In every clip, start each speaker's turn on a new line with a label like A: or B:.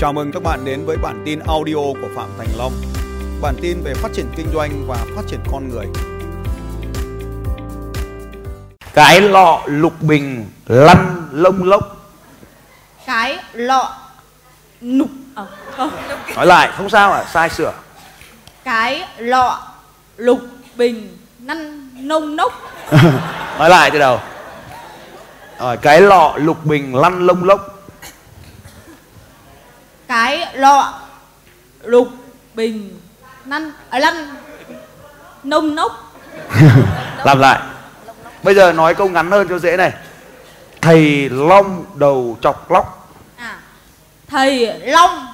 A: Chào mừng các bạn đến với bản tin audio của Phạm Thành Long. Bản tin về phát triển kinh doanh và phát triển con người.
B: Cái lọ lục bình lăn lông lốc
C: cái lọ nục à, không.
B: Nói lại không sao à sai sửa
C: cái lọ lục bình năn nông nốc
B: Nói lại từ đầu Rồi cái lọ lục bình lăn lông lốc
C: cái lọ lục bình năn à, lăn nông nốc.
B: Làm lại. Bây giờ nói câu ngắn hơn cho dễ này. Thầy long đầu chọc lóc.
C: À thầy long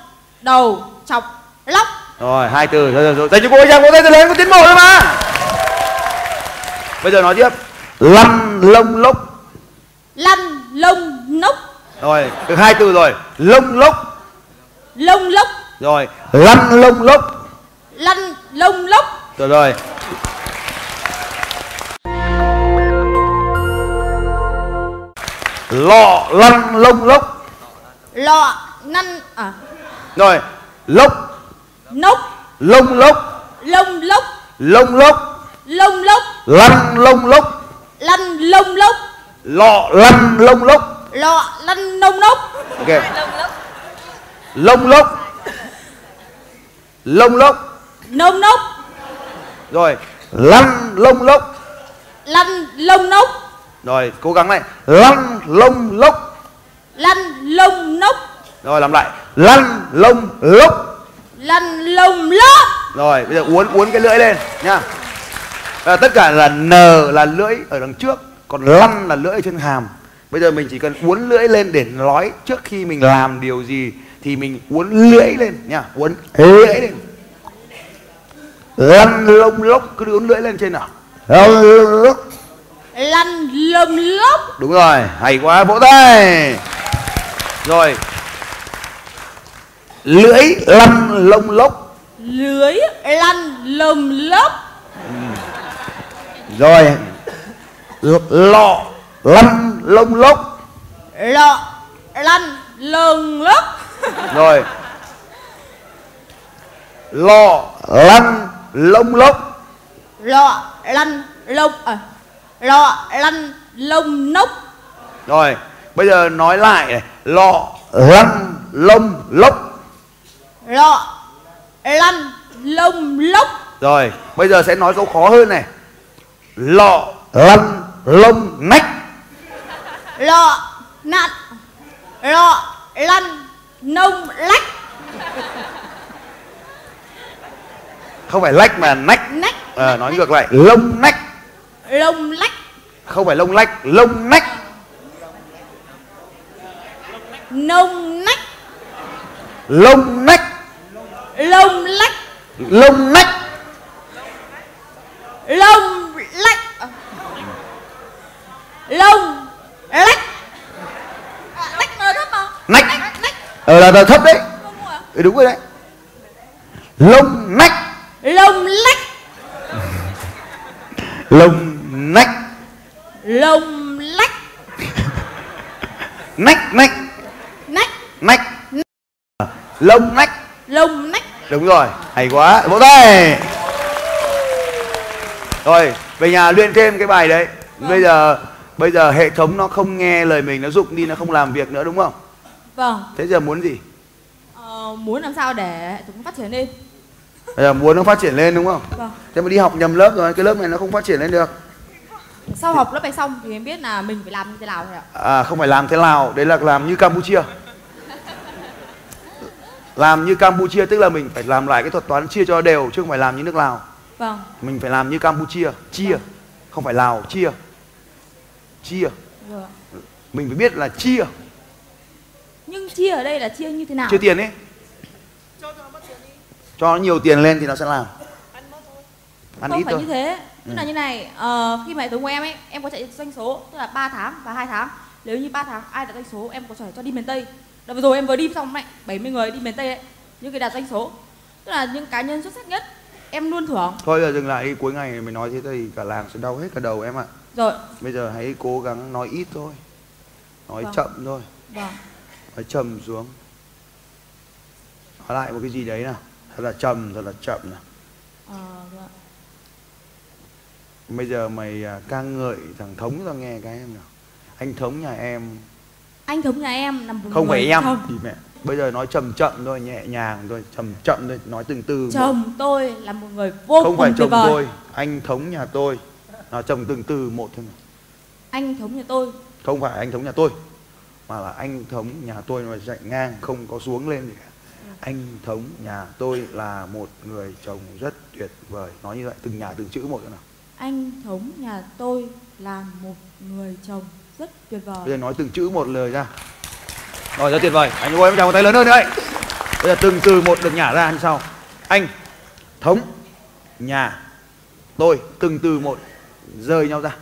C: đầu chọc lóc.
B: Rồi hai từ rồi rồi rồi Dành cho cô ấy ra cô tay lớn có tiến bộ rồi mà. Bây giờ nói tiếp. Lăn lông lốc.
C: Lăn lông nốc.
B: Rồi được hai từ rồi. Lông lốc
C: lông lốc.
B: Rồi lăn lông lốc.
C: Lăn lông lốc.
B: Rồi rồi. Lọ lăn lông lốc.
C: Lọ năn à.
B: Rồi Lốc.
C: Nốc.
B: Lông lốc.
C: Lông lốc.
B: Lông lốc.
C: Lông lốc.
B: Lăn lông lốc.
C: Lăn lông lốc.
B: Lọ lăn lông lốc.
C: Lọ lăn nông nốc
B: Ok Lông lốc. Lông lốc.
C: Nông nốc.
B: Rồi Lăn lông lốc.
C: Lăn lông nốc.
B: Rồi cố gắng này Lăn lông lốc.
C: Lăn lông nốc.
B: Rồi làm lại. Lăn lông lốc.
C: Lăn lông lốc.
B: Rồi bây giờ uốn uốn cái lưỡi lên nhá. À, Tất cả là N là lưỡi ở đằng trước Còn lăn là lưỡi ở trên hàm. Bây giờ mình chỉ cần uốn lưỡi lên để nói trước khi mình làm điều gì Thì mình uốn lưỡi lên nhá Uốn lưỡi lên. Lăn lông lốc Cứ uốn lưỡi lên trên nào. Lăn lông lốc.
C: Lăn lông lốc.
B: Đúng rồi, hay quá, vỗ tay. Rồi. Lưỡi lăn lông lốc.
C: Lưới lăn lông lốc.
B: Rồi. L- Lọ lăn lông lốc.
C: Lọ lăn lông lốc
B: Rồi. Lọ lăn lông lốc.
C: Lọ lăn lông à lọ lăn lông nốc.
B: Rồi Bây giờ nói lại này. Lọ lăn lông lốc.
C: Lọ lăn lông lốc.
B: Rồi Bây giờ sẽ nói câu khó hơn này. Lọ lăn lông nách.
C: Lọ nặn lọ lăn nông lách.
B: Không phải lách mà nách.
C: Nách.
B: Ờ, nói ngược lại. Lông nách.
C: Lông lách.
B: Không phải lông lách lông nách.
C: Nông nách.
B: Lông nách.
C: Lông lách.
B: Lông nách.
C: Lông lách. À. lông lách. À, lách nó thấp mà
B: nách
C: nách
B: ờ là, là thấp đấy. Ừ, đúng rồi đấy. Lông nách.
C: Lông lách
B: lông nách.
C: Lông lách
B: nách nách.
C: Nách.
B: Nách. Lông nách.
C: Lông nách.
B: Đúng rồi hay quá. Vỗ tay. Rồi về nhà luyện thêm cái bài đấy. Bây giờ bây giờ hệ thống nó không nghe lời mình nó dụng đi nó không làm việc nữa đúng không
C: vâng.
B: Thế giờ muốn gì?
C: Ờ, muốn làm sao để hệ thống phát triển lên
B: bây giờ muốn nó phát triển lên đúng không?
C: Vâng.
B: Thế mà đi học nhầm lớp rồi cái lớp này nó không phát triển lên được.
C: Sau học lớp này xong thì em biết là mình phải làm như thế nào rồi ạ.
B: À không phải làm thế nào đấy là làm như campuchia. Làm như campuchia tức là mình phải làm lại cái thuật toán chia cho đều chứ không phải làm như nước lào.
C: Vâng.
B: Mình phải làm như campuchia chia. Không phải lào chia. Chia.
C: Ạ.
B: mình phải biết là chia
C: nhưng chia ở đây là chia như thế nào?
B: Chia tiền ấy cho nó nhiều tiền lên thì nó sẽ làm. Ăn
C: không
B: ít
C: phải
B: thôi.
C: như thế. Tức
B: Ừ.
C: là như này ờ, khi mà hệ thống của em ấy em có chạy doanh số tức là 3 tháng và 2 tháng. Nếu như 3 tháng ai đạt doanh số em có thể cho đi miền tây. Đợt vừa rồi em vừa đi xong này 70 người đi miền tây đấy những cái đạt doanh số. Tức là những cá nhân xuất sắc nhất em luôn thưởng.
B: Thôi giờ dừng lại đi cuối ngày mày nói thế thì cả làng sẽ đau hết cả đầu em ạ.
C: Rồi.
B: Bây giờ hãy cố gắng nói ít thôi. Nói
C: Vâng.
B: chậm thôi.
C: Vâng
B: nói trầm xuống. Nói lại một cái gì đấy nào. Thật là trầm thật là chậm nào.
C: Ờ, vâng ạ.
B: bây giờ mày à, ca ngợi thằng thống ra nghe cái em nào. Anh thống nhà em.
C: Anh thống nhà em một
B: không phải em. thì mẹ bây giờ nói chậm chậm thôi nhẹ nhàng thôi chậm chậm thôi nói từng từ một.
C: chồng tôi là một người vô
B: không
C: cùng
B: phải chồng
C: vời.
B: tôi anh thống nhà tôi. Nói chồng từng từ một thôi mà.
C: anh thống nhà tôi.
B: Không phải anh thống nhà tôi mà là anh thống nhà tôi mà dạy ngang không có xuống lên gì cả. Anh thống nhà tôi là một người chồng rất tuyệt vời. Nói như vậy từng nhà từng chữ một nữa nào.
C: Anh thống nhà tôi là một người chồng rất tuyệt
B: bây
C: vời
B: giờ nói từng chữ một lời ra. Rồi rất tuyệt vời. Anh ơi em chào một tay lớn hơn nữa đấy. Bây giờ từng từ một được nhả ra như sau. Anh thống nhà tôi từng từ một rời nhau ra.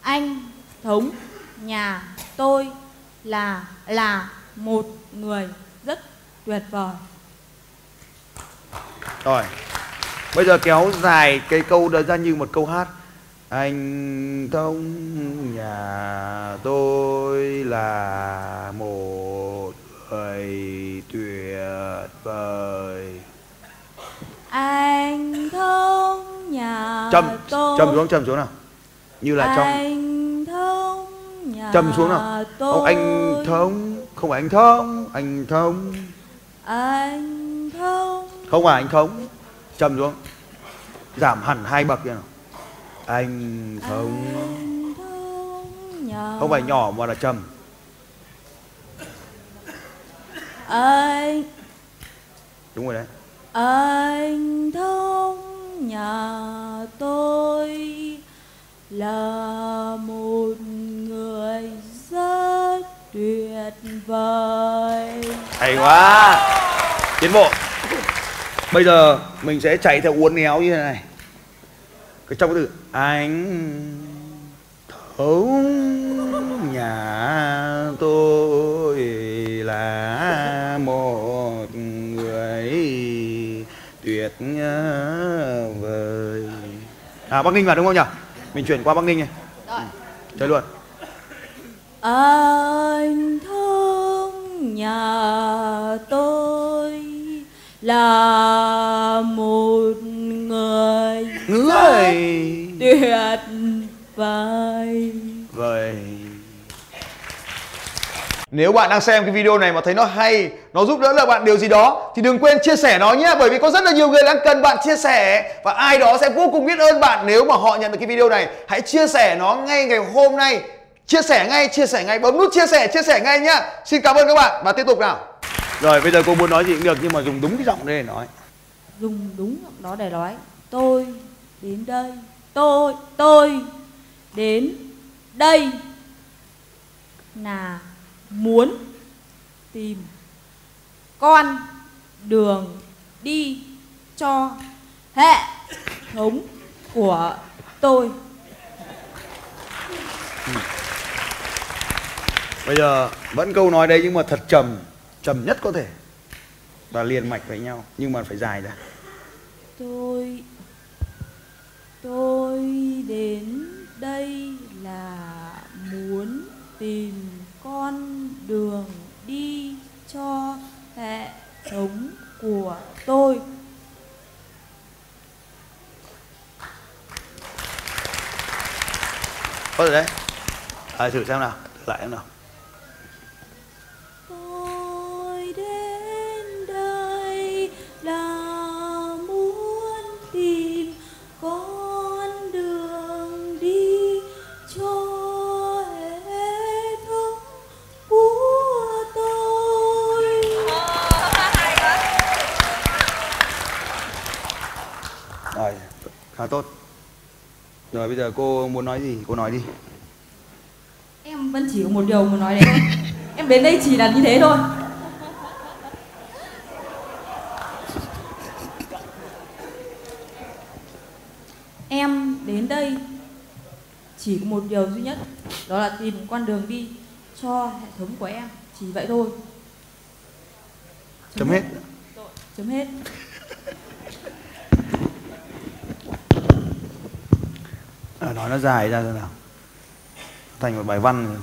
C: Anh thống nhà tôi là là một người rất tuyệt vời.
B: Rồi Bây giờ kéo dài cái câu đó ra như một câu hát. Anh thông nhà tôi là một người tuyệt vời.
C: Anh thống nhà
B: Trầm,
C: tôi
B: trầm xuống, trầm xuống nào. Như là trong
C: anh nhà
B: Trầm xuống nào. Không, anh thống Không phải anh thống Anh thống
C: anh thống
B: Không phải anh thống Trầm xuống. Giảm hẳn hai bậc kia nào. Anh
C: nhà
B: Không phải nhỏ mà là trầm
C: anh
B: Đúng rồi đấy.
C: Anh thống nhà tôi là một người rất tuyệt vời.
B: Hay quá. Tiến bộ. Bây giờ mình sẽ chạy theo uốn éo như thế này. Cái trong cái từ, Anh thấu nhà tôi là một người tuyệt vời. À Bắc Ninh vào đúng không nhỉ? Mình chuyển qua Bắc Ninh này
C: Rồi.
B: Chơi luôn
C: Anh thương nhà tôi là một người
B: Người
C: tuyệt vời.
B: vời
A: Nếu bạn đang xem cái video này mà thấy nó hay, nó giúp đỡ được bạn điều gì đó thì đừng quên chia sẻ nó nhé bởi vì có rất là nhiều người đang cần bạn chia sẻ và ai đó sẽ vô cùng biết ơn bạn nếu mà họ nhận được cái video này. Hãy chia sẻ nó ngay ngày hôm nay. Chia sẻ ngay, chia sẻ ngay, bấm nút chia sẻ, chia sẻ ngay nhá. Xin cảm ơn các bạn và tiếp tục nào.
B: Rồi bây giờ cô muốn nói gì cũng được nhưng mà dùng đúng cái giọng đây để nói
C: Dùng đúng giọng đó để nói tôi đến đây, tôi tôi đến đây là muốn tìm con đường đi cho hệ thống của tôi.
B: Bây giờ vẫn câu nói đây nhưng mà thật trầm Trầm nhất có thể. Và liền mạch với nhau Nhưng mà phải dài ra.
C: Tôi tôi đến đây là muốn tìm con đường đi cho hệ thống của tôi.
B: Có rồi đấy? À, Thử xem nào. Thử lại xem nào. Khá tốt. Rồi bây giờ cô muốn nói gì? Cô nói đi.
C: Em vẫn chỉ có một điều muốn nói đấy thôi. Em đến đây chỉ là như thế thôi. Em đến đây chỉ có một điều duy nhất đó là tìm con đường đi cho hệ thống của em. Chỉ vậy thôi.
B: Chấm hết.
C: Chấm hết
B: Nói nó dài ra xem nào? Thành một bài văn.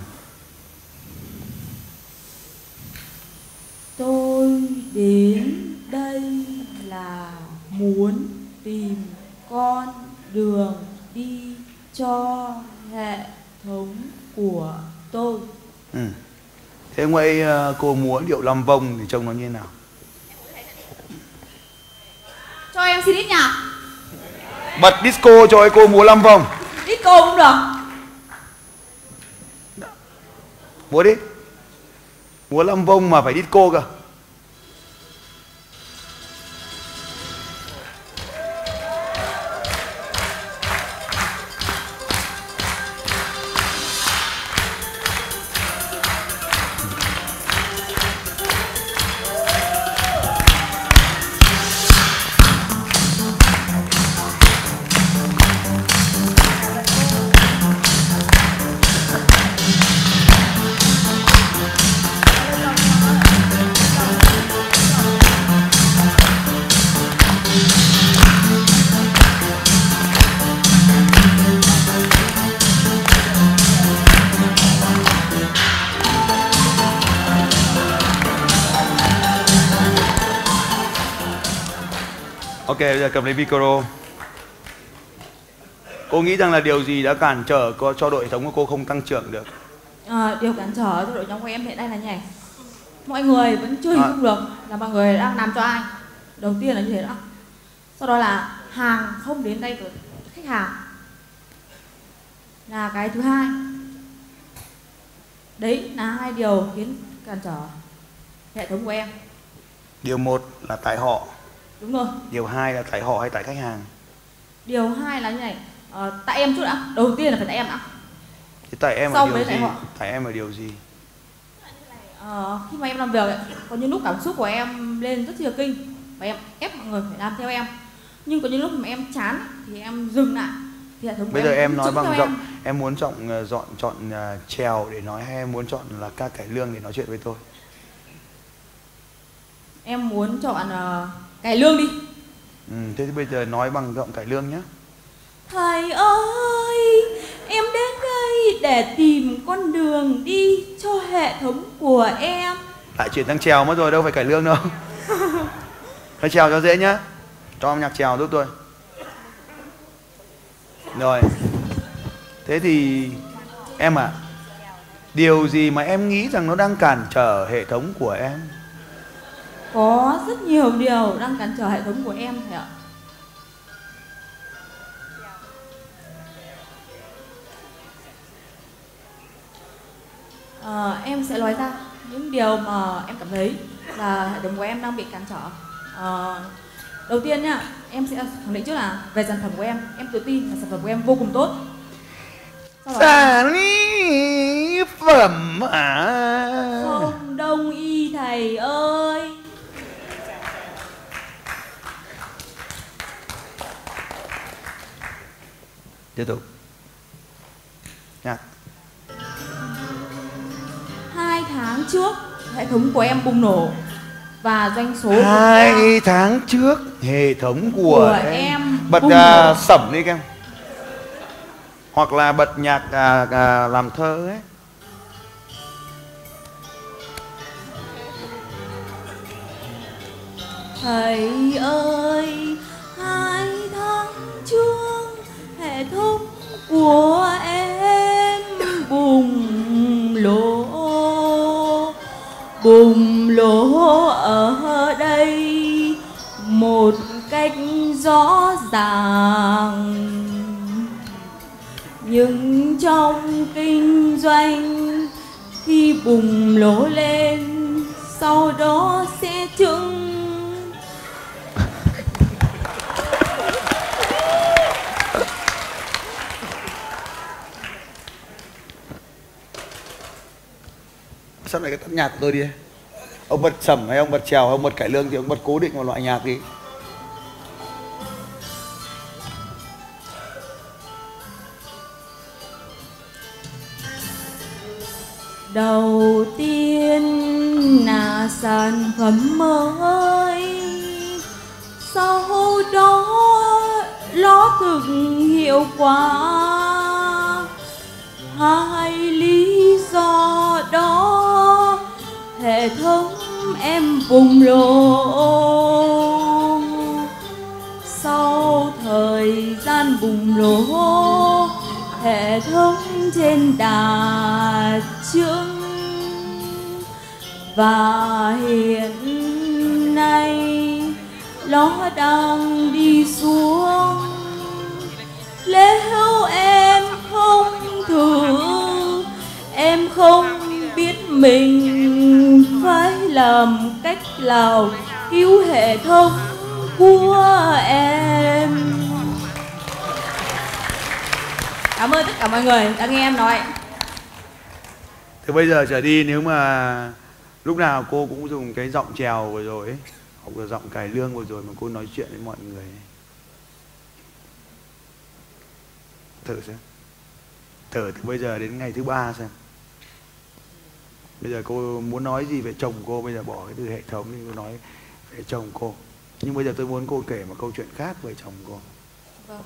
C: Tôi đến đây là muốn tìm con đường đi cho hệ thống của tôi.
B: Ừ. thế ngoại uh, cô múa điệu lâm vong thì trông nó như thế nào?
C: Cho em xin ít nhạc
B: bật disco cho cô múa lâm Biết
C: cô cũng được.
B: Múa đi. Múa lâm vong mà phải đi cô cơ. Bây giờ cầm lấy micro. Cô nghĩ rằng là điều gì đã cản trở co- cho đội thống của cô không tăng trưởng được?
C: à, điều cản trở cho đội nhóm của em hiện nay là nhảy mọi người vẫn chưa hình
B: À.
C: dung được là mọi người đang làm cho ai. Đầu tiên là như thế đó. Sau đó là hàng không đến tay của khách hàng. Là cái thứ hai. Đấy là hai điều khiến cản trở hệ thống của em.
B: Điều một là tại họ,
C: đúng rồi
B: điều hai là tại họ hay tại khách hàng.
C: điều hai là như này ờ, tại em chút đã đầu tiên là phải tại em đã
B: Thế tại em là
C: Xong
B: điều gì?
C: tại họ.
B: Tại em là điều gì?
C: Ờ, khi mà em làm việc ấy, có những lúc cảm xúc của em lên rất là kinh và em ép mọi người phải làm theo em nhưng có những lúc mà em chán thì em dừng lại thì hệ thống
B: Bây giờ em
C: cũng
B: nói bằng giọng,
C: em.
B: em muốn chọn ờ, dọn chọn ờ, trèo để nói hay em muốn chọn là ca cải lương để nói chuyện với tôi?
C: em muốn chọn uh, cải lương đi
B: Ừ, thế thì bây giờ nói bằng giọng cải lương nhé.
C: thầy ơi em đến đây để tìm con đường đi cho hệ thống của em
B: Lại chuyển sang trèo mất rồi, đâu phải cải lương đâu. Thôi trèo cho dễ nhá. Cho nhạc trèo giúp tôi. Rồi. Thế thì em à, điều gì mà em nghĩ rằng nó đang cản trở hệ thống của em?
C: Có rất nhiều điều đang cản trở hệ thống của em thầy ạ. À, em sẽ nói ra những điều mà em cảm thấy là hệ thống của em đang bị cản trở. À, đầu tiên nhá em sẽ khẳng định trước là về sản phẩm của em em tự tin là sản phẩm của em vô cùng tốt.
B: Sản phẩm à? Tiếp tục. Nhạc.
C: hai tháng trước hệ thống của em bùng nổ và doanh số
B: Hai tháng trước hệ thống của,
C: Của
B: em,
C: em
B: bật à,
C: nổ.
B: sẩm đi các em hoặc là bật nhạc à, à, làm thơ ấy
C: Thầy ơi, hệ của em bùng lỗ. Bùng lỗ ở đây một cách rõ ràng. Nhưng trong kinh doanh khi bùng lỗ lên, sau đó sẽ chứng
B: sau này cái tắt nhạc của tôi đi? Ông bật sẩm hay ông bật trèo hay ông bật cải lương thì ông bật cố định một loại nhạc đi.
C: Đầu tiên là sản phẩm mới. Sau đó nó thực hiệu quả. Hai đời thân em vùng lỗ. Sau thời gian vùng lỗ hệ thống trên đà trương và hiện nay nó đang đi xuống. Nếu em không thử, em không biết mình phải làm cách nào cứu hệ thống của em cảm ơn tất cả mọi người đã nghe em nói
B: thì bây giờ trở đi nếu mà lúc nào cô cũng dùng cái giọng trèo vừa rồi ấy, hoặc là giọng cải lương vừa rồi mà cô nói chuyện với mọi người ấy. Thử xem. Thử từ bây giờ đến ngày thứ ba xem. Bây giờ cô muốn nói gì về chồng cô? Bây giờ bỏ cái từ hệ thống đi cô nói về chồng cô. Nhưng bây giờ tôi muốn cô kể một câu chuyện khác về chồng cô.
C: vâng.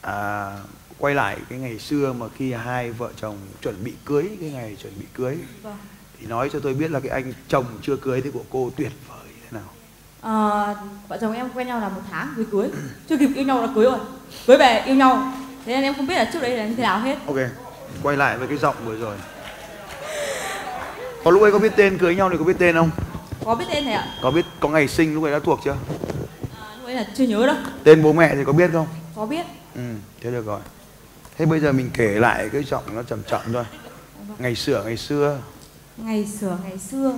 B: À, quay lại cái ngày xưa mà khi hai vợ chồng chuẩn bị cưới cái ngày chuẩn bị cưới
C: vâng.
B: thì nói cho tôi biết là cái anh chồng chưa cưới thì của cô tuyệt vời thế nào?
C: Ờ, vợ chồng em quen nhau là một tháng mới cưới. Chưa kịp yêu nhau là cưới rồi. Cưới về yêu nhau. Thế nên em không biết là trước đấy là như thế nào hết.
B: Ok quay lại với cái giọng vừa rồi có lúc ấy có biết tên cưới nhau thì có biết tên không?
C: Có biết tên thầy ạ.
B: Có biết có ngày sinh lúc ấy đã thuộc chưa?
C: À, lúc ấy là chưa nhớ đâu.
B: Tên bố mẹ thì có biết không?
C: Có biết.
B: Ừ thế được rồi. Thế bây giờ mình kể lại cái giọng nó chậm chậm thôi. Ngày xưa ngày xưa.
C: Ngày xưa ngày xưa.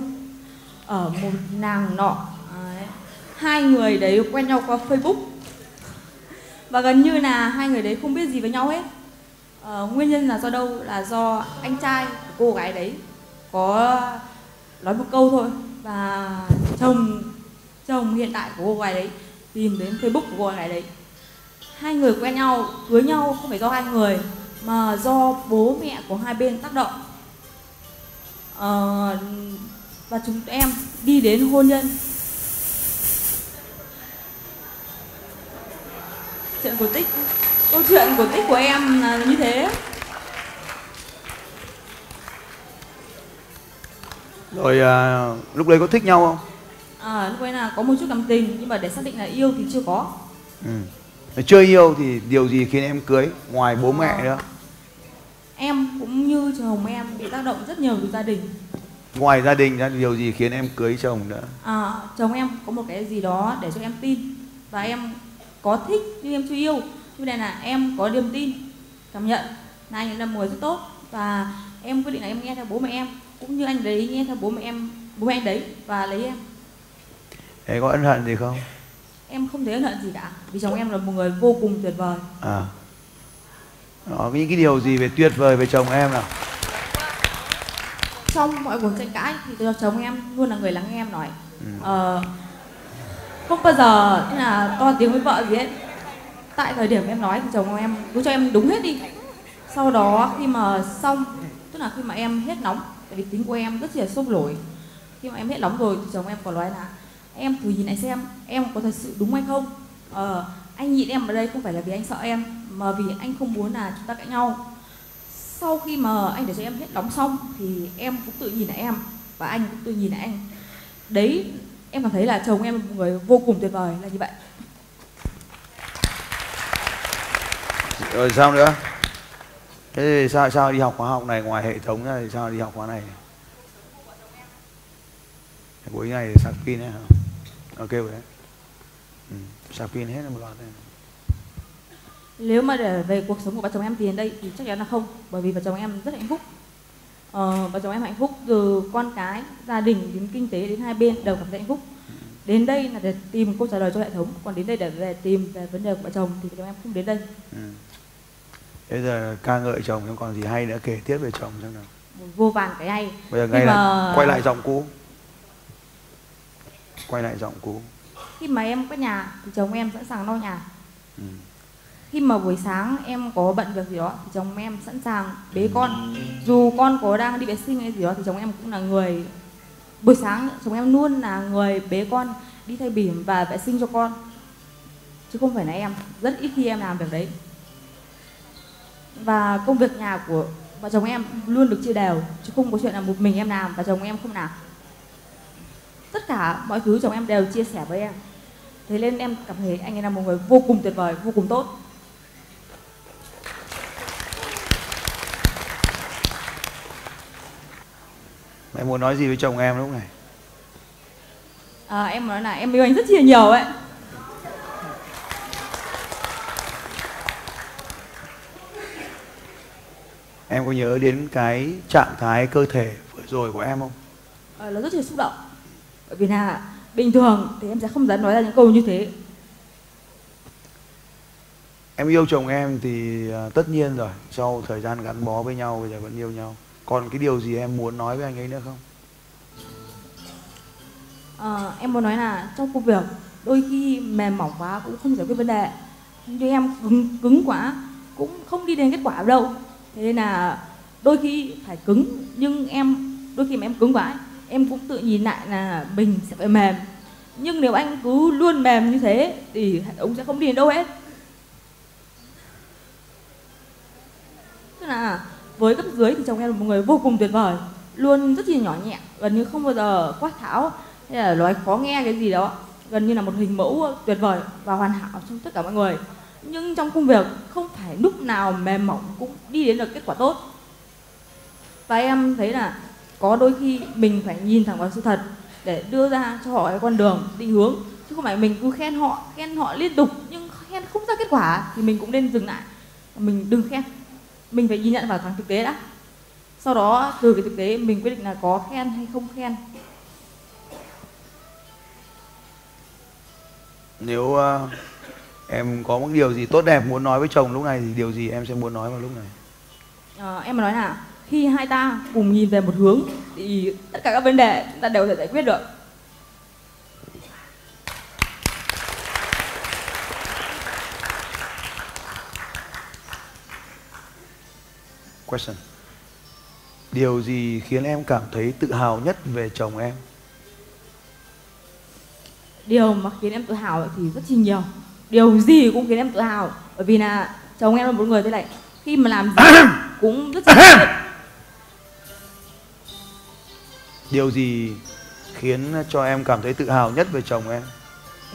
C: Ở một nàng nọ đấy, hai người đấy quen nhau qua facebook. Và gần như là hai người đấy không biết gì với nhau hết. Ờ, nguyên nhân là do đâu? Là do anh trai của cô gái đấy có nói một câu thôi. Và chồng chồng hiện tại của cô gái đấy tìm đến facebook của cô gái đấy. Hai người quen nhau cưới nhau không phải do hai người mà do bố mẹ của hai bên tác động. Ờ, và chúng em đi đến hôn nhân. Chuyện cổ tích câu chuyện cổ tích của em là như thế.
B: Rồi à, lúc đấy có thích nhau không?
C: À, lúc ấy là có một chút cảm tình nhưng mà để xác định là yêu thì chưa có.
B: Ừ. Chưa yêu thì điều gì khiến em cưới? Ngoài bố mẹ nữa.
C: Em cũng như chồng em bị tác động rất nhiều từ gia đình.
B: Ngoài gia đình ra điều gì khiến em cưới chồng nữa?
C: À, chồng em có một cái gì đó để cho em tin. Và em có thích nhưng em chưa yêu. Cho nên là em có niềm tin cảm nhận. Là anh ấy là một người rất tốt. Và em quyết định là em nghe theo bố mẹ em cũng như anh đấy nghe theo bố mẹ em bố mẹ anh đấy và lấy em.
B: Thế có ân hận gì không?
C: Em không thấy ân hận gì cả vì chồng em là một người vô cùng tuyệt vời.
B: À. Đó, những cái điều gì về tuyệt vời về chồng em nào?
C: Trong mọi cuộc tranh cãi thì chồng em luôn là người lắng nghe em nói.
B: Ừ.
C: ờ, không bao giờ là to tiếng với vợ gì hết. Tại thời điểm em nói thì chồng em cứ cho em đúng hết đi. Sau đó khi mà xong tức là khi mà em hết nóng tại vì tính của em rất là sốc nổi. Khi mà em hết nóng rồi thì chồng em còn nói là em thử nhìn lại xem em có thật sự đúng hay không? Ờ, anh nhịn em ở đây không phải là vì anh sợ em mà vì anh không muốn là chúng ta cãi nhau. Sau khi mà anh để cho em hết đóng xong thì em cũng tự nhìn lại em và anh cũng tự nhìn lại anh. Đấy em cảm thấy là chồng em là một người vô cùng tuyệt vời là như vậy.
B: Rồi sao nữa? Thế sao sao đi học khóa học này ngoài hệ thống ra thì sao đi học khóa này? Cuối ngày sạc pin ấy hả? Ok rồi đấy. Ừ. sạc pin hết một loạt này
C: nếu mà để về cuộc sống của vợ chồng em thì đến đây thì chắc chắn là không bởi vì vợ chồng em rất hạnh phúc. Ờ, vợ chồng em hạnh phúc từ con cái gia đình đến kinh tế đến hai bên đều cảm thấy hạnh phúc. Đến đây là để tìm câu trả lời cho hệ thống còn đến đây để về tìm về vấn đề của vợ chồng thì vợ chồng em không đến đây.
B: Ừ. bây giờ ca ngợi chồng không còn gì hay nữa kể tiếp về chồng xem nào.
C: Vô vàn cái hay.
B: Bây giờ ngay là
C: mà-
B: quay lại giọng cũ. Quay lại giọng cũ.
C: Khi mà em quét nhà thì chồng em sẵn sàng lau nhà.
B: Ừ.
C: khi mà buổi sáng em có bận việc gì đó thì chồng em sẵn sàng bế con. Dù con có đang đi vệ sinh hay gì đó thì chồng em cũng là người. Buổi sáng chồng em luôn là người bế con đi thay bỉm và vệ sinh cho con. Chứ không phải là em. Rất ít khi em làm việc đấy và công việc nhà của vợ chồng em luôn được chia đều chứ không có chuyện là một mình em làm và chồng em không làm. Tất cả mọi thứ chồng em đều chia sẻ với em. Thế nên em cảm thấy anh ấy là một người vô cùng tuyệt vời vô cùng tốt.
B: Mẹ muốn nói gì với chồng em lúc này?
C: À, em nói là em yêu anh rất là nhiều ấy.
B: Em có nhớ đến cái trạng thái cơ thể vừa rồi của em không?
C: À, nó rất là xúc động. Bởi vì là bình thường thì em sẽ không dám nói ra những câu như thế.
B: Em yêu chồng em thì à, tất nhiên rồi. Sau thời gian gắn bó với nhau bây giờ vẫn yêu nhau. Còn cái điều gì em muốn nói với anh ấy nữa không?
C: À, em muốn nói là trong công việc đôi khi mềm mỏng quá cũng không giải quyết vấn đề. Nhưng em cứng cứng quá cũng không đi đến kết quả đâu thế nên là đôi khi phải cứng, nhưng em, đôi khi mà em cứng quá em cũng tự nhìn lại là mình sẽ phải mềm. Nhưng nếu anh cứ luôn mềm như thế thì ông sẽ không đi đến đâu hết. Tức là với cấp dưới thì chồng em là một người vô cùng tuyệt vời, luôn rất là nhỏ nhẹ, gần như không bao giờ quát tháo hay là nói khó nghe cái gì đó gần như là một hình mẫu tuyệt vời và hoàn hảo trong tất cả mọi người nhưng trong công việc không phải lúc nào mềm mỏng cũng đi đến được kết quả tốt. Và em thấy là có đôi khi mình phải nhìn thẳng vào sự thật để đưa ra cho họ cái con đường định hướng. Chứ không phải mình cứ khen họ khen họ liên tục nhưng khen không ra kết quả thì mình cũng nên dừng lại. Mình đừng khen. Mình phải nhìn nhận vào thằng thực tế đã. Sau đó từ cái thực tế mình quyết định là có khen hay không khen.
B: Nếu uh, em có một điều gì tốt đẹp muốn nói với chồng lúc này thì điều gì em sẽ muốn nói vào lúc này?
C: À, em nói là khi hai ta cùng nhìn về một hướng thì tất cả các vấn đề chúng ta đều thể giải quyết được.
B: Question. Điều gì khiến em cảm thấy tự hào nhất về chồng em?
C: Điều mà khiến em tự hào thì rất chi nhiều điều gì cũng khiến em tự hào. Bởi vì là chồng em là một người thế này khi mà làm gì cũng rất chi
B: điều gì khiến cho em cảm thấy tự hào nhất về chồng em?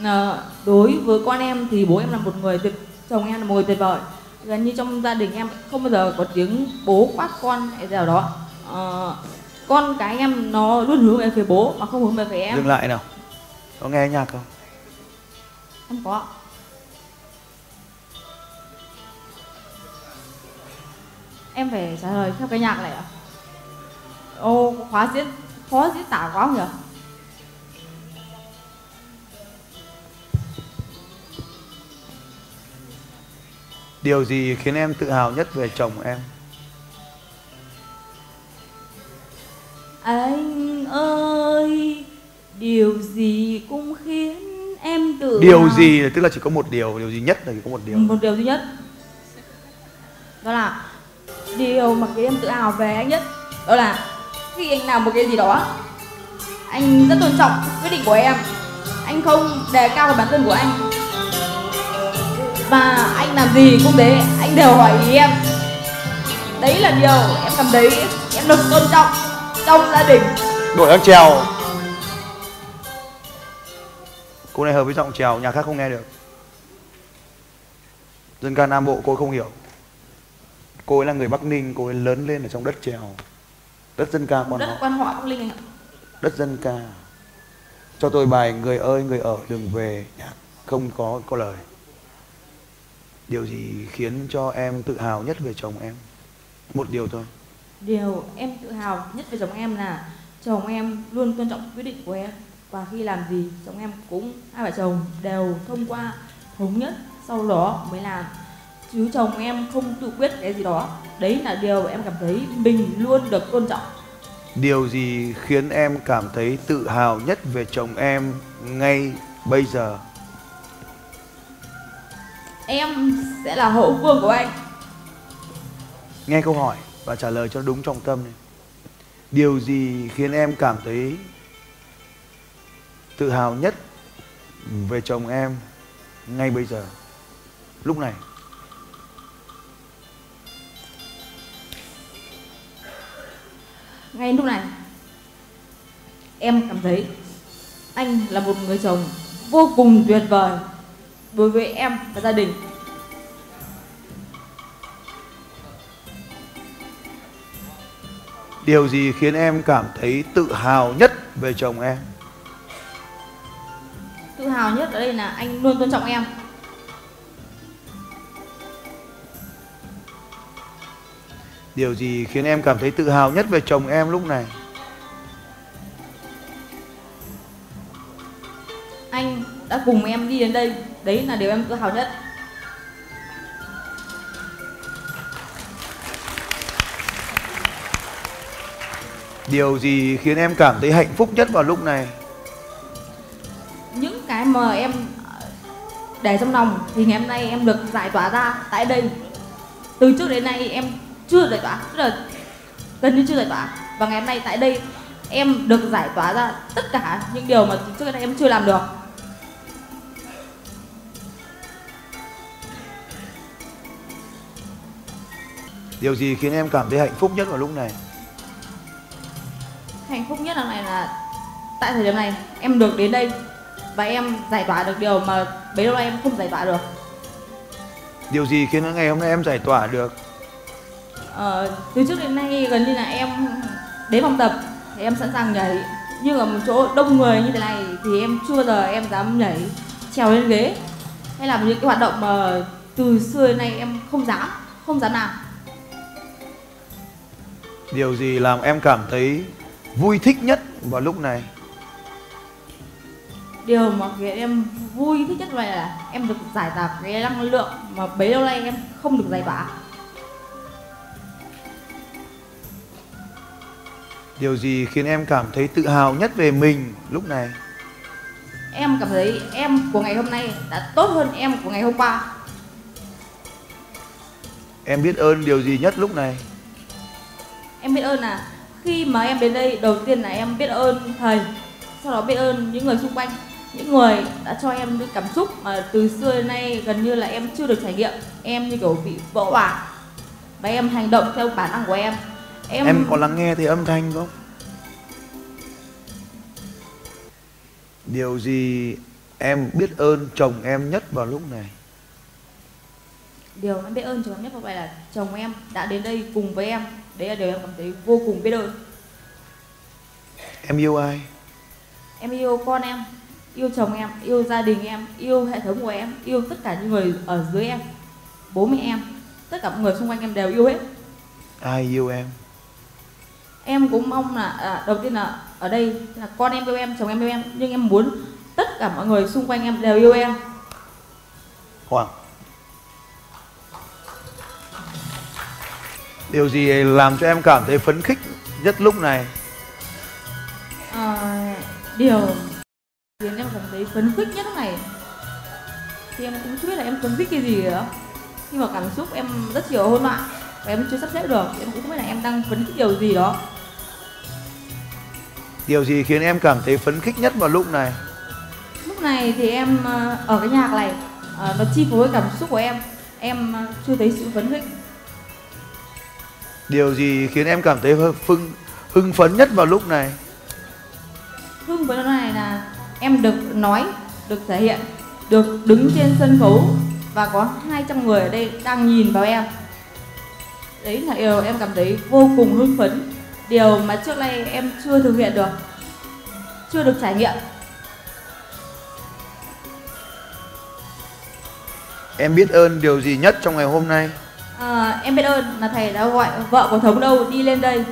C: À, đối với con em thì bố em là một người tuyệt chồng em là một người tuyệt vời. Gần như trong gia đình em không bao giờ có tiếng bố quát con hay nào đó. À, con cái em nó luôn hướng về phía bố mà không hướng về phía em.
B: Dừng lại nào. Có nghe nhạc không?
C: Em có em phải trả lời theo cái nhạc này à ô khóa diễn khó diễn tả quá không nhỉ?
B: Điều gì khiến em tự hào nhất về chồng em?
C: Anh ơi điều gì cũng khiến em tự
B: điều
C: hào.
B: gì tức là chỉ có một điều điều gì nhất là chỉ có một điều.
C: Một điều duy nhất. Đó là điều mà khiến em tự hào về anh nhất, đó là khi anh làm một cái gì đó, anh rất tôn trọng quyết định của em. Anh không đề cao cái bản thân của anh. Và anh làm gì cũng thế, anh đều hỏi ý em. Đấy là điều em cảm thấy em được tôn trọng trong gia đình.
B: Đổi sang trèo. Cô này hợp với giọng trèo, nhà khác không nghe được. Dân ca nam bộ cô không hiểu cô ấy là người bắc ninh cô ấy lớn lên ở trong đất trèo. Đất dân ca quan
C: đất
B: họ.
C: quan họ bắc linh ạ.
B: Đất dân ca. Cho tôi bài người ơi người ở đừng về. Nhạc không có có lời. Điều gì khiến cho em tự hào nhất về chồng em? Một điều thôi.
C: Điều em tự hào nhất về chồng em là chồng em luôn tôn trọng quyết định của em. Và khi làm gì chồng em cũng hai vợ chồng đều thông qua thống nhất sau đó mới làm chứ chồng em không tự quyết cái gì đó. Đấy là điều em cảm thấy mình luôn được tôn trọng.
B: Điều gì khiến em cảm thấy tự hào nhất về chồng em ngay bây giờ?
C: Em sẽ là hậu phương của anh.
B: Nghe câu hỏi và trả lời cho đúng trọng tâm này điều gì khiến em cảm thấy tự hào nhất về chồng em ngay bây giờ? Lúc này
C: ngay lúc này em cảm thấy anh là một người chồng vô cùng tuyệt vời đối với em và gia đình
B: Điều gì khiến em cảm thấy tự hào nhất về chồng em?
C: tự hào nhất ở đây là anh luôn tôn trọng em
B: Điều gì khiến em cảm thấy tự hào nhất về chồng em lúc này?
C: anh đã cùng em đi đến đây đấy là điều em tự hào nhất
B: Điều gì khiến em cảm thấy hạnh phúc nhất vào lúc này?
C: những cái mà em để trong lòng thì ngày hôm nay em được giải tỏa ra tại đây từ trước đến nay em chưa giải tỏa tức là gần như chưa giải tỏa và ngày hôm nay tại đây em được giải tỏa ra tất cả những điều mà trước nay em chưa làm được
B: Điều gì khiến em cảm thấy hạnh phúc nhất vào lúc này?
C: hạnh phúc nhất lần này là tại thời điểm này em được đến đây và em giải tỏa được điều mà bấy lâu nay em không giải tỏa được
B: Điều gì khiến ngày hôm nay em giải tỏa được?
C: Ờ, từ trước đến nay gần như là em đến phòng tập thì em sẵn sàng nhảy. Nhưng ở một chỗ đông người như thế này thì em chưa bao giờ em dám nhảy trèo lên ghế. Hay là những cái hoạt động mà từ xưa đến nay em không dám không dám làm.
B: Điều gì làm em cảm thấy vui thích nhất vào lúc này?
C: điều mà khiến em vui thích nhất là em được giải tỏa cái năng lượng mà bấy lâu nay em không được giải tỏa
B: Điều gì khiến em cảm thấy tự hào nhất về mình lúc này?
C: em cảm thấy em của ngày hôm nay đã tốt hơn em của ngày hôm qua
B: Em biết ơn điều gì nhất lúc này?
C: em biết ơn là khi mà em đến đây đầu tiên là em biết ơn thầy sau đó biết ơn những người xung quanh những người đã cho em những cảm xúc mà từ xưa đến nay gần như là em chưa được trải nghiệm em như kiểu bị vỡ hòa và em hành động theo bản năng của em em,
B: Em có lắng nghe thấy âm thanh không? Điều gì em biết ơn chồng em nhất vào lúc này?
C: điều em biết ơn chồng em nhất vậy là chồng em đã đến đây cùng với em đấy là điều em cảm thấy vô cùng biết ơn
B: Em yêu ai?
C: em yêu con em yêu chồng em yêu gia đình em yêu hệ thống của em yêu tất cả những người ở dưới em bố mẹ em tất cả mọi người xung quanh em đều yêu hết
B: Ai yêu em?
C: Em cũng mong là à, đầu tiên là ở đây là con em yêu em chồng em yêu em nhưng em muốn tất cả mọi người xung quanh em đều yêu em.
B: Hoàng. Điều gì làm cho em cảm thấy phấn khích nhất lúc này?
C: à, điều khiến em cảm thấy phấn khích nhất lúc này? Thì em cũng chưa biết là em phấn khích cái gì nữa nhưng mà cảm xúc em rất nhiều hỗn loạn và em chưa sắp xếp được em cũng không biết là em đang phấn khích điều gì đó
B: Điều gì khiến em cảm thấy phấn khích nhất vào lúc này?
C: lúc này thì em ờ, ở cái nhạc này ờ, nó chi phối cảm xúc của em em ờ, chưa thấy sự phấn khích
B: Điều gì khiến em cảm thấy hưng, hưng phấn nhất vào lúc này?
C: hưng nó này là em được nói được thể hiện được đứng trên sân khấu và có 200 người ở đây đang nhìn vào em đấy là điều em cảm thấy vô cùng hưng phấn điều mà trước đây em chưa thực hiện được chưa được trải nghiệm
B: Em biết ơn điều gì nhất trong ngày hôm nay?
C: à, em biết ơn là thầy đã gọi vợ của thống đâu đi lên đây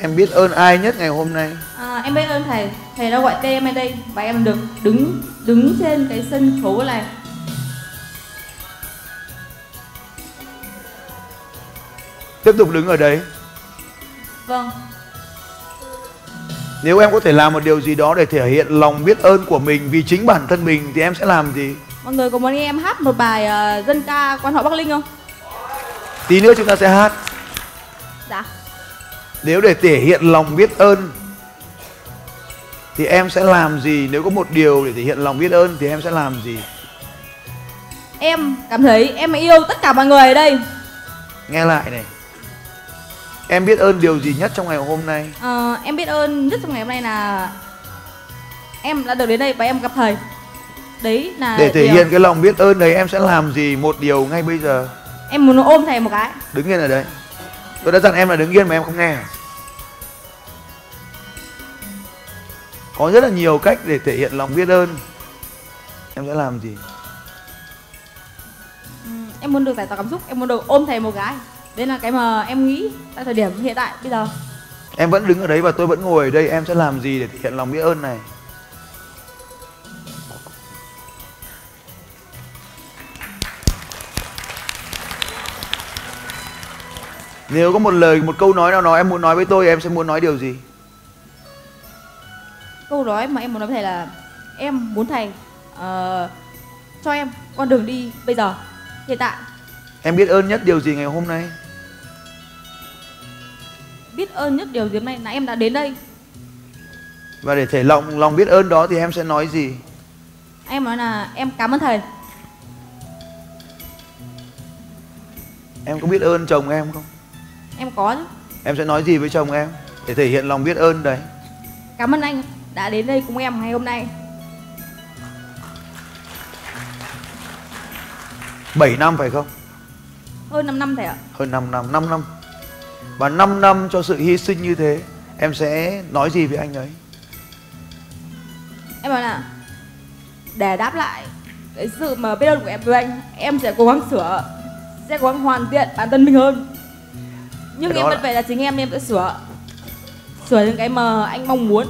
B: Em biết ơn ai nhất ngày hôm nay?
C: À, em biết ơn thầy, thầy đã gọi tên em lên đây và em được đứng đứng trên cái sân khấu này.
B: Tiếp tục đứng ở đấy.
C: Vâng,
B: Nếu em có thể làm một điều gì đó để thể hiện lòng biết ơn của mình vì chính bản thân mình thì em sẽ làm gì?
C: mọi người có muốn nghe em hát một bài ờ, dân ca quan họ Bắc Linh không?
B: Tí nữa chúng ta sẽ hát.
C: Dạ.
B: Nếu để thể hiện lòng biết ơn thì em sẽ làm gì? Nếu có một điều để thể hiện lòng biết ơn thì em sẽ làm gì?
C: Em cảm thấy em yêu tất cả mọi người ở đây.
B: Nghe lại này. Em biết ơn điều gì nhất trong ngày hôm nay?
C: Ờ, em biết ơn nhất trong ngày hôm nay là em đã được đến đây và em gặp thầy. Đấy là
B: Để thể
C: điều-
B: hiện cái lòng biết ơn đấy em sẽ làm gì? Một điều ngay bây giờ.
C: em muốn ôm thầy một cái.
B: Đứng lên ở đấy. tôi đã dặn em là đứng yên mà em không nghe có rất là nhiều cách để thể hiện lòng biết ơn em sẽ làm gì
C: Ừ, em muốn được giải tỏa cảm xúc em muốn được ôm thầy một gái đấy là cái mà em nghĩ tại thời điểm hiện tại bây giờ.
B: Em vẫn đứng ở đấy và tôi vẫn ngồi ở đây em sẽ làm gì để thể hiện lòng biết ơn này? Nếu có một lời một câu nói nào đó em muốn nói với tôi em sẽ muốn nói điều gì?
C: Câu nói mà em muốn nói với thầy là em muốn thầy ờ, cho em con đường đi bây giờ hiện tại.
B: Em biết ơn nhất điều gì ngày hôm nay
C: biết ơn nhất điều gì hôm nay là em đã đến đây.
B: Và để thể lòng lòng biết ơn đó thì em sẽ nói gì?
C: Em nói là em cảm ơn thầy.
B: Em có biết ơn chồng em không?
C: Em có chứ.
B: Em sẽ nói gì với chồng em để thể hiện lòng biết ơn đấy?
C: Cảm ơn anh đã đến đây cùng em ngày hôm nay.
B: 7 năm phải không?
C: Hơn 5 năm thầy ạ.
B: Hơn 5 năm 5 năm và 5 năm cho sự hy sinh như thế em sẽ nói gì với anh ấy?
C: Em nói là để đáp lại cái sự mà biết ơn của em với anh em sẽ cố gắng sửa sẽ cố gắng hoàn thiện bản thân mình hơn. Nhưng
B: Cái
C: em vẫn
B: là-
C: phải là chính em em sẽ sửa sửa những cái mà anh mong muốn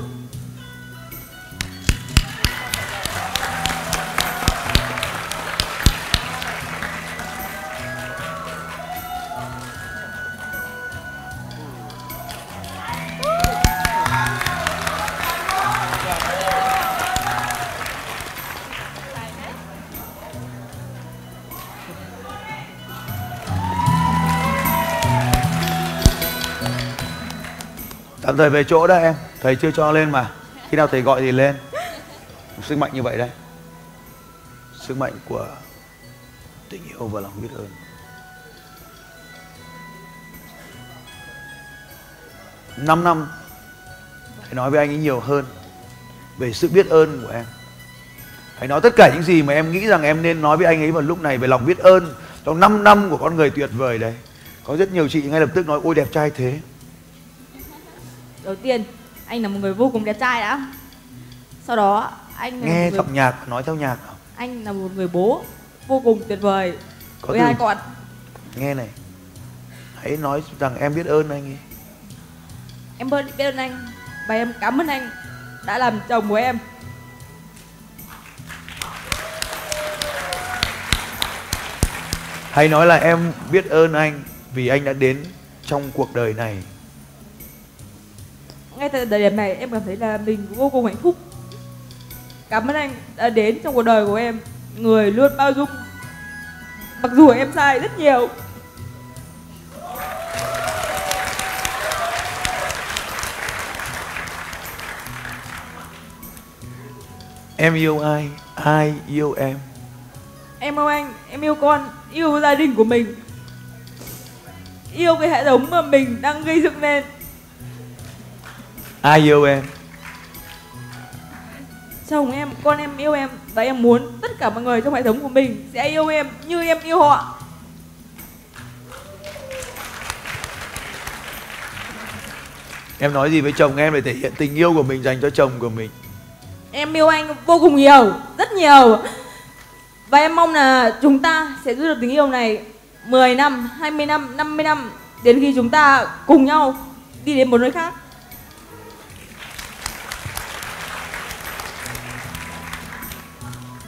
B: tạm thời về chỗ đó em. Thầy chưa cho lên mà. Khi nào thầy gọi thì lên. Sức mạnh như vậy đấy. Sức mạnh của tình yêu và lòng biết ơn. Năm năm hãy nói với anh ấy nhiều hơn về sự biết ơn của em. Hãy nói tất cả những gì mà em nghĩ rằng em nên nói với anh ấy vào lúc này về lòng biết ơn trong 5 năm của con người tuyệt vời đấy. Có rất nhiều chị ngay lập tức nói, ôi, đẹp trai thế
C: đầu tiên anh là một người vô cùng đẹp trai đã. Sau đó anh là
B: nghe
C: người,
B: giọng nhạc nói theo nhạc
C: anh là một người bố vô cùng tuyệt vời
B: Có
C: với
B: từ-
C: hai con.
B: Nghe này. Hãy nói rằng em biết ơn anh ấy.
C: Em biết biết ơn anh và em cảm ơn anh đã làm chồng của em.
B: Hãy nói là em biết ơn anh vì anh đã đến trong cuộc đời này
C: ngay tại thời điểm này em cảm thấy là mình vô cùng hạnh phúc. Cảm ơn anh đã đến trong cuộc đời của em. Người luôn bao dung. Mặc dù em sai rất nhiều.
B: Em yêu ai? Ai yêu em?
C: Em yêu anh em yêu con yêu gia đình của mình. Yêu cái hệ thống mà mình đang gây dựng nên
B: ai yêu em?
C: Chồng em con em yêu em và em muốn tất cả mọi người trong hệ thống của mình sẽ yêu em như em yêu họ.
B: Em nói gì với chồng em để thể hiện tình yêu của mình dành cho chồng của mình?
C: Em yêu anh vô cùng nhiều rất nhiều. Và em mong là chúng ta sẽ giữ được tình yêu này 10 năm 20 năm 50 năm đến khi chúng ta cùng nhau đi đến một nơi khác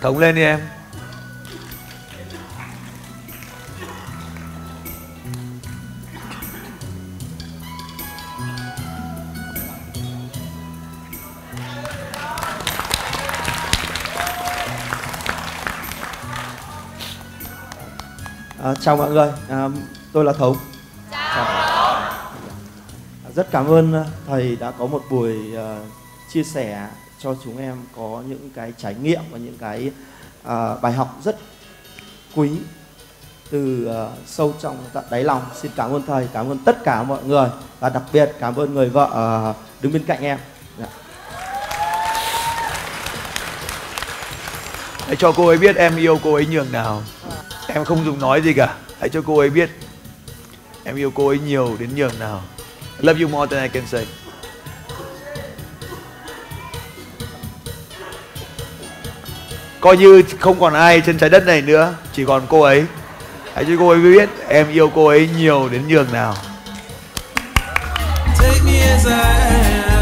B: thống lên đi em
D: À, chào mọi người, à, tôi là Thống. Chào. Rất cảm ơn à, thầy đã có một buổi à, chia sẻ cho chúng em có những cái trải nghiệm và những cái à, bài học rất quý từ uh, sâu trong tận đáy lòng. Xin cảm ơn thầy, cảm ơn tất cả mọi người và đặc biệt cảm ơn người vợ uh, đứng bên cạnh em. Dạ.
B: Hãy cho cô ấy biết em yêu cô ấy nhường nào. Em không dùng nói gì cả. Hãy cho cô ấy biết em yêu cô ấy nhiều đến nhường nào. I love you more than I can say. Coi như không còn ai trên trái đất này nữa, chỉ còn cô ấy hãy cho cô ấy biết em yêu cô ấy nhiều đến nhường nào
E: Take me as I am.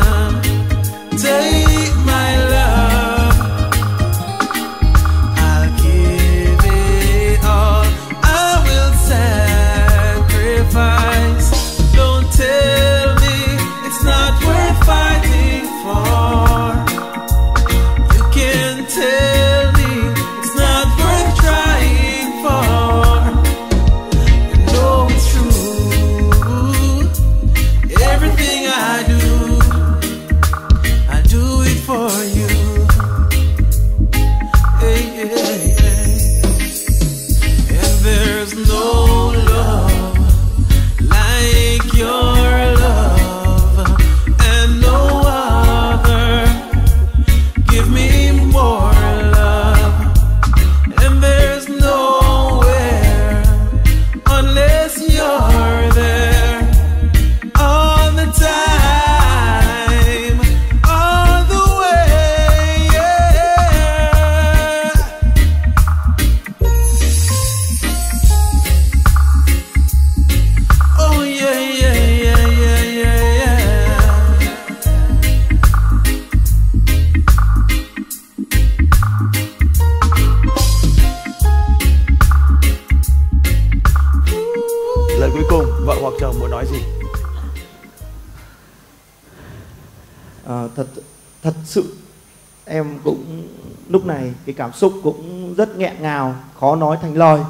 D: Em cũng lúc này cái cảm xúc cũng rất nghẹn ngào khó nói thành lời.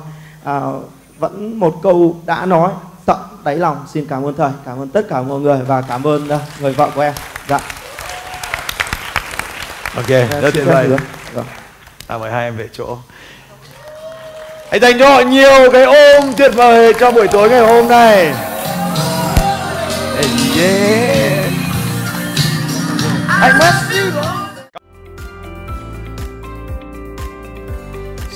D: À, vẫn một câu đã nói tận đáy lòng xin cảm ơn thầy cảm ơn tất cả mọi người và cảm ơn uh, người vợ của em. Dạ.
B: Ok rất tuyệt vời. à, mời hai em về chỗ. Hãy dành cho họ nhiều cái ôm tuyệt vời cho buổi tối ngày hôm nay. Yeah. anh mất